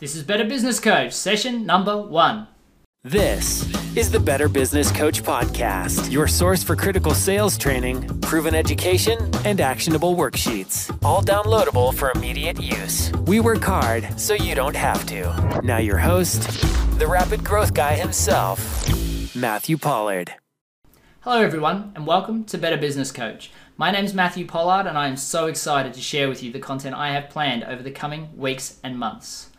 This is Better Business Coach, session number one. This is the Better Business Coach Podcast, your source for critical sales training, proven education, and actionable worksheets. All downloadable for immediate use. We work hard so you don't have to. Now, your host, the rapid growth guy himself, Matthew Pollard. Hello, everyone, and welcome to Better Business Coach. My name is Matthew Pollard, and I am so excited to share with you the content I have planned over the coming weeks and months.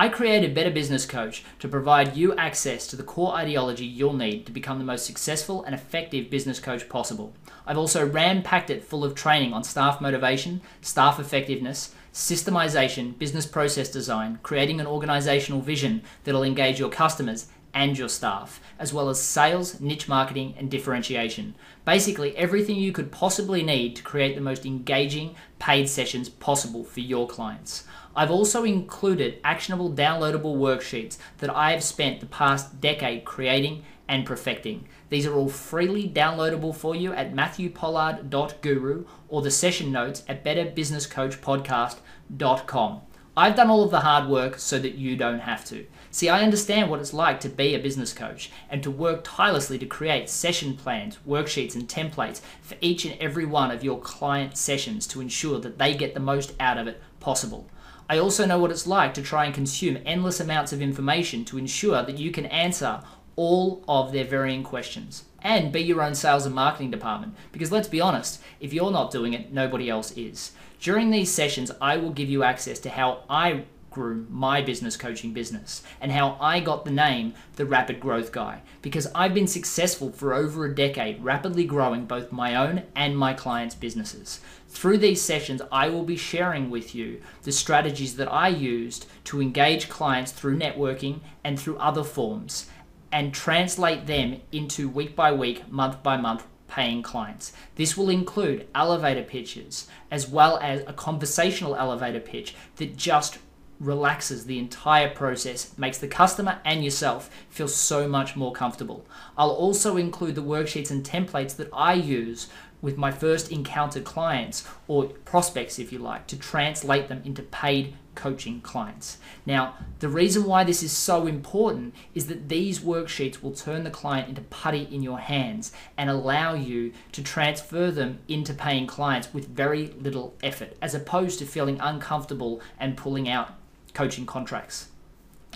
I created Better Business Coach to provide you access to the core ideology you'll need to become the most successful and effective business coach possible. I've also ram packed it full of training on staff motivation, staff effectiveness, systemization, business process design, creating an organizational vision that'll engage your customers and your staff, as well as sales, niche marketing, and differentiation. Basically, everything you could possibly need to create the most engaging paid sessions possible for your clients. I've also included actionable downloadable worksheets that I have spent the past decade creating and perfecting. These are all freely downloadable for you at matthewpollard.guru or the session notes at betterbusinesscoachpodcast.com. I've done all of the hard work so that you don't have to. See, I understand what it's like to be a business coach and to work tirelessly to create session plans, worksheets, and templates for each and every one of your client sessions to ensure that they get the most out of it possible. I also know what it's like to try and consume endless amounts of information to ensure that you can answer all of their varying questions and be your own sales and marketing department. Because let's be honest, if you're not doing it, nobody else is. During these sessions, I will give you access to how I grew my business coaching business and how I got the name the Rapid Growth Guy because I've been successful for over a decade, rapidly growing both my own and my clients' businesses. Through these sessions, I will be sharing with you the strategies that I used to engage clients through networking and through other forms and translate them into week by week, month by month paying clients. This will include elevator pitches as well as a conversational elevator pitch that just relaxes the entire process, makes the customer and yourself feel so much more comfortable. I'll also include the worksheets and templates that I use with my first encountered clients or prospects, if you like, to translate them into paid coaching clients. Now, the reason why this is so important is that these worksheets will turn the client into putty in your hands and allow you to transfer them into paying clients with very little effort, as opposed to feeling uncomfortable and pulling out coaching contracts.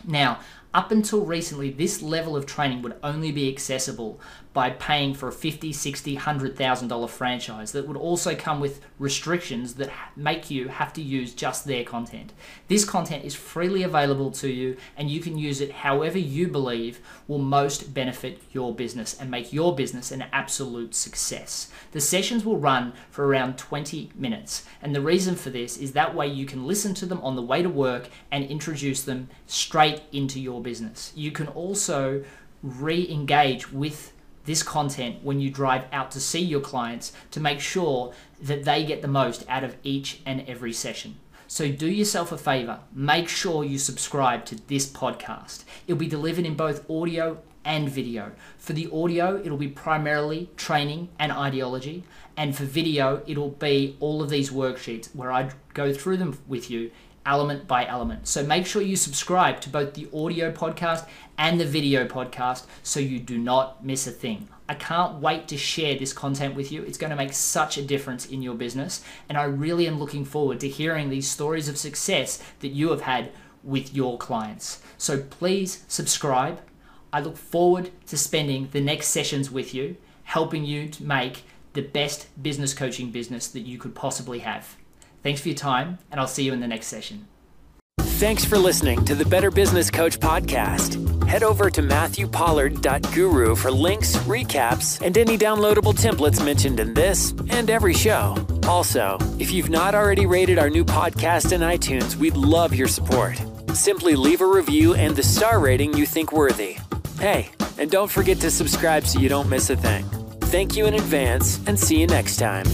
Now, up until recently, this level of training would only be accessible by paying for a $50, $60, $100,000 franchise that would also come with restrictions that make you have to use just their content. This content is freely available to you and you can use it however you believe will most benefit your business and make your business an absolute success. The sessions will run for around 20 minutes and the reason for this is that way you can listen to them on the way to work and introduce them straight into business. You can also re engage with this content when you drive out to see your clients to make sure that they get the most out of each and every session. So do yourself a favor, make sure you subscribe to this podcast. It'll be delivered in both audio and video. For the audio, it'll be primarily training and ideology, and for video, it'll be all of these worksheets where I go through them with you element by element. So make sure you subscribe to both the audio podcast and the video podcast so you do not miss a thing. I can't wait to share this content with you. It's going to make such a difference in your business. And I really am looking forward to hearing these stories of success that you have had with your clients. So please subscribe. I look forward to spending the next sessions with you, helping you to make the best business coaching business that you could possibly have. Thanks for your time, and I'll see you in the next session. Thanks for listening to the Better Business Coach podcast. Head over to matthewpollard.guru for links, recaps, and any downloadable templates mentioned in this and every show. Also, if you've not already rated our new podcast in iTunes, we'd love your support. Simply leave a review and the star rating you think worthy. Hey, and don't forget to subscribe so you don't miss a thing. Thank you in advance and see you next time.